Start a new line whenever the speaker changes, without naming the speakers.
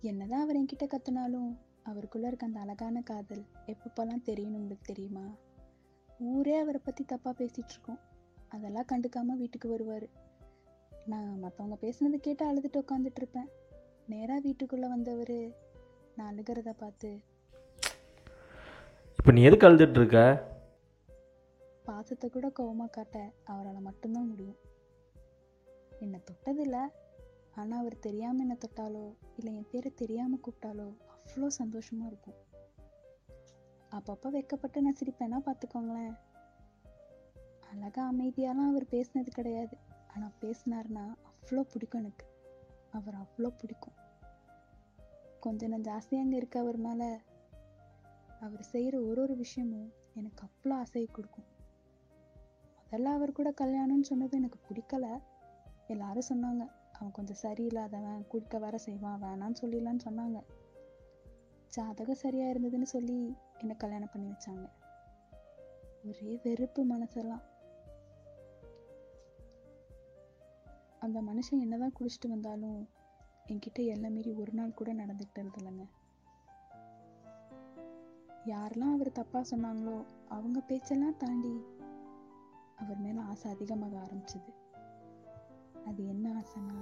என்னதான் அவர் என்கிட்ட கத்துனாலும் அவருக்குள்ள இருக்க அந்த அழகான காதல் எப்பப்பெல்லாம் தெரியும்னு உங்களுக்கு தெரியுமா? ஊரே அவரை பத்தி தப்பா பேசிட்டு இருக்கோம். அதெல்லாம் கண்டுக்காம வீட்டுக்கு வருவாரு. நான் மற்றவங்க பேசுனது கேட்டு அழுதுட்டு உட்காந்துட்டு இருப்பேன். நேரா வீட்டுக்குள்ள வந்தவர் நான் அழுகிறத பார்த்து
இப்போ நீ எதுக்கு அழுதுட்டு இருக்க?
பாசத்தை கூட கோவமா காட்ட அவரால் மட்டும்தான் முடியும். என்னை தொட்டதில்ல. ஆனால் அவர் தெரியாமல் என்ன தொட்டாலோ இல்லை என் பேரை தெரியாமல் கூப்பிட்டாலோ அவ்வளோ சந்தோஷமாக இருக்கும். அப்பப்போ வெக்கப்பட்டு நான் சிரிப்பேன்னா பார்த்துக்கோங்களேன் அழகா அமைதியாலாம் அவர் பேசினது கிடையாது. ஆனால் பேசினார்னா அவ்வளோ பிடிக்கும் எனக்கு. அவர் அவ்வளோ பிடிக்கும். கொஞ்சம் நான் ஜாஸ்தியாக அங்கே இருக்க அவர் மேலே. அவர் செய்கிற ஒரு ஒரு விஷயமும் எனக்கு அவ்வளோ ஆசையை கொடுக்கும். முதல்ல அவர் கூட கல்யாணம்னு சொன்னது எனக்கு பிடிக்கல. எல்லாரும் சொன்னாங்க அவன் கொஞ்சம் சரியில்லாதவன் குடிக்க வர செய்வான் வேணான்னு சொல்லிடலான்னு சொன்னாங்க. ஜாதகம் சரியாக இருந்ததுன்னு சொல்லி என்னை கல்யாணம் பண்ணி வச்சாங்க. ஒரே வெறுப்பு மனசெல்லாம். அந்த மனுஷன் என்னதான் குடிச்சிட்டு வந்தாலும் என்கிட்ட எல்லாம் மீறி ஒரு நாள் கூட நடந்துக்கிட்டது இல்லைங்க. யாரெல்லாம் அவர் தப்பாக சொன்னாங்களோ அவங்க பேச்செல்லாம் தாண்டி அவர் மேலே ஆசை அதிகமாக ஆரம்பிச்சது. அது என்ன ஆசைனா?